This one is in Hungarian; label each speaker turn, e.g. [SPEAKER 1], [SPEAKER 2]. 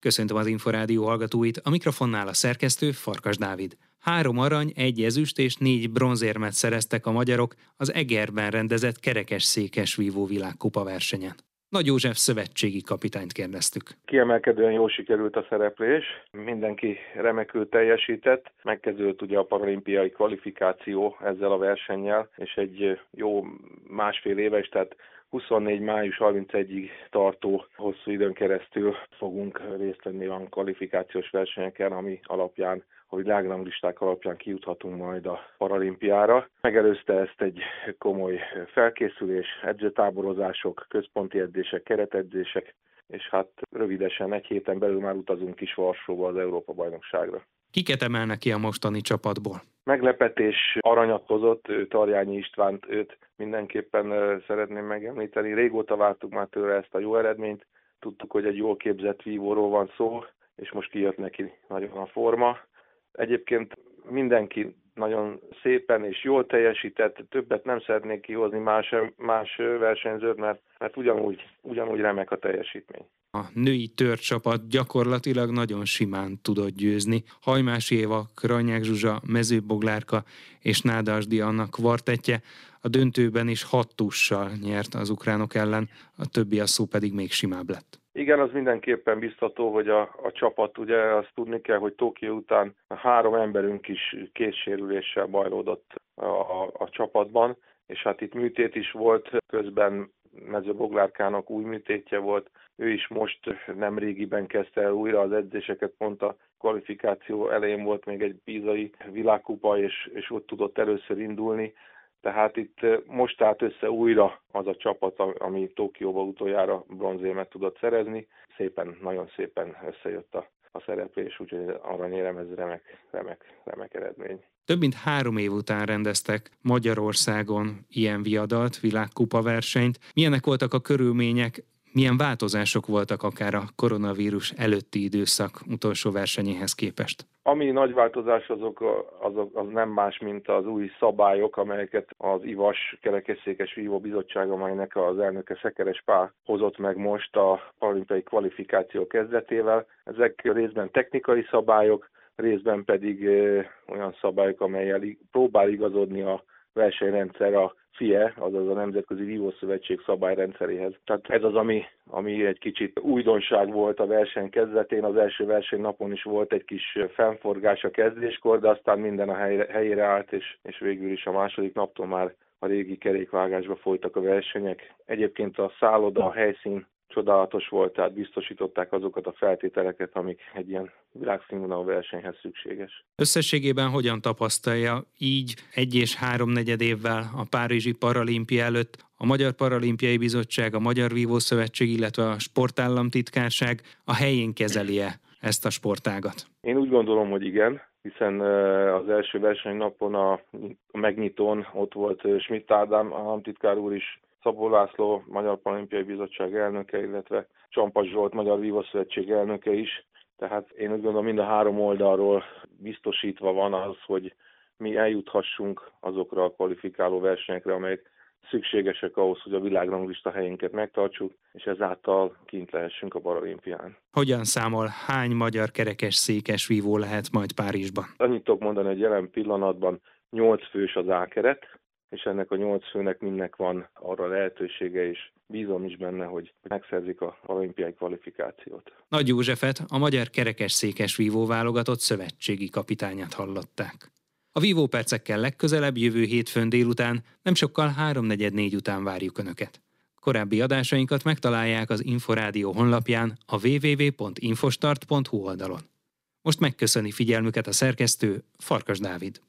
[SPEAKER 1] Köszöntöm az Inforádió hallgatóit, a mikrofonnál a szerkesztő Farkas Dávid. Három arany, egy ezüst és négy bronzérmet szereztek a magyarok az Egerben rendezett kerekes székes vívó világkupa versenyen. Nagy József szövetségi kapitányt kérdeztük.
[SPEAKER 2] Kiemelkedően jól sikerült a szereplés, mindenki remekül teljesített, megkezdődött ugye a paralimpiai kvalifikáció ezzel a versennyel, és egy jó másfél éves, tehát 24. május 31-ig tartó hosszú időn keresztül fogunk részt venni a kvalifikációs versenyeken, ami alapján a világranglisták alapján kijuthatunk majd a paralimpiára. Megelőzte ezt egy komoly felkészülés, edzőtáborozások, központi edzések, keretedzések, és hát rövidesen egy héten belül már utazunk is Varsóba az Európa-bajnokságra.
[SPEAKER 1] Kiket emelnek ki a mostani csapatból?
[SPEAKER 2] Meglepetés aranyat hozott, Tarjányi Istvánt, őt mindenképpen szeretném megemlíteni. Régóta vártuk már tőle ezt a jó eredményt, tudtuk, hogy egy jól képzett vívóról van szó, és most kijött neki nagyon a forma. Egyébként mindenki nagyon szépen és jól teljesített, többet nem szeretnék kihozni más, más versenyzőt, mert, mert ugyanúgy, ugyanúgy remek a teljesítmény.
[SPEAKER 1] A női törcsapat gyakorlatilag nagyon simán tudott győzni. Hajmás Éva, Kranyák Zsuzsa, Mezőboglárka és Nádasdi annak kvartetje a döntőben is hat tussal nyert az ukránok ellen, a többi a szó pedig még simább lett.
[SPEAKER 2] Igen, az mindenképpen biztató, hogy a, a csapat, ugye azt tudni kell, hogy Tokió után három emberünk is készsérüléssel bajlódott a, a, a csapatban, és hát itt műtét is volt, közben mezőboglárkának új műtétje volt, ő is most nem régiben kezdte el újra az edzéseket, pont a kvalifikáció elején volt még egy bízai világkupa, és, és ott tudott először indulni, tehát itt most állt össze újra az a csapat, ami Tokióba utoljára bronzérmet tudott szerezni. Szépen, nagyon szépen összejött a, a szereplés, úgyhogy aranyérem ez remek, remek, remek eredmény.
[SPEAKER 1] Több mint három év után rendeztek Magyarországon ilyen viadalt, világkupa versenyt. Milyenek voltak a körülmények, milyen változások voltak akár a koronavírus előtti időszak utolsó versenyéhez képest?
[SPEAKER 2] Ami nagy változás azok, azok az nem más, mint az új szabályok, amelyeket az IVAS kerekesszékes vívó bizottság, amelynek az elnöke Szekeres Pál hozott meg most a olimpiai kvalifikáció kezdetével. Ezek részben technikai szabályok, részben pedig olyan szabályok, amelyel próbál igazodni a versenyrendszer a FIE, azaz a Nemzetközi Vívószövetség szabályrendszeréhez. Tehát ez az, ami, ami egy kicsit újdonság volt a verseny kezdetén. Az első versenynapon is volt egy kis fennforgás a kezdéskor, de aztán minden a helyre, helyére állt, és, és végül is a második naptól már a régi kerékvágásba folytak a versenyek. Egyébként a szálloda, a helyszín csodálatos volt, tehát biztosították azokat a feltételeket, amik egy ilyen világszínvonalú versenyhez szükséges.
[SPEAKER 1] Összességében hogyan tapasztalja így egy és három negyed évvel a Párizsi Paralimpia előtt a Magyar Paralimpiai Bizottság, a Magyar Vívó Szövetség, illetve a Sportállamtitkárság a helyén kezeli-e ezt a sportágat?
[SPEAKER 2] Én úgy gondolom, hogy igen, hiszen az első versenynapon a, a megnyitón ott volt Schmidt Ádám államtitkár úr is Szabó László, Magyar Paralimpiai Bizottság elnöke, illetve Csampas Zsolt, Magyar Vívószövetség elnöke is. Tehát én úgy gondolom mind a három oldalról biztosítva van az, hogy mi eljuthassunk azokra a kvalifikáló versenyekre, amelyek szükségesek ahhoz, hogy a világranglista helyénket megtartsuk, és ezáltal kint lehessünk a paralimpián.
[SPEAKER 1] Hogyan számol, hány magyar kerekes székes vívó lehet majd Párizsban?
[SPEAKER 2] Annyit tudok mondani, hogy jelen pillanatban 8 fős az ákeret, és ennek a nyolc főnek mindnek van arra lehetősége, és bízom is benne, hogy megszerzik a olimpiai kvalifikációt.
[SPEAKER 1] Nagy Józsefet, a magyar kerekesszékes vívó válogatott szövetségi kapitányát hallották. A vívó percekkel legközelebb jövő hétfőn délután, nem sokkal 3.44 után várjuk Önöket. Korábbi adásainkat megtalálják az Inforádió honlapján a www.infostart.hu oldalon. Most megköszöni figyelmüket a szerkesztő Farkas Dávid.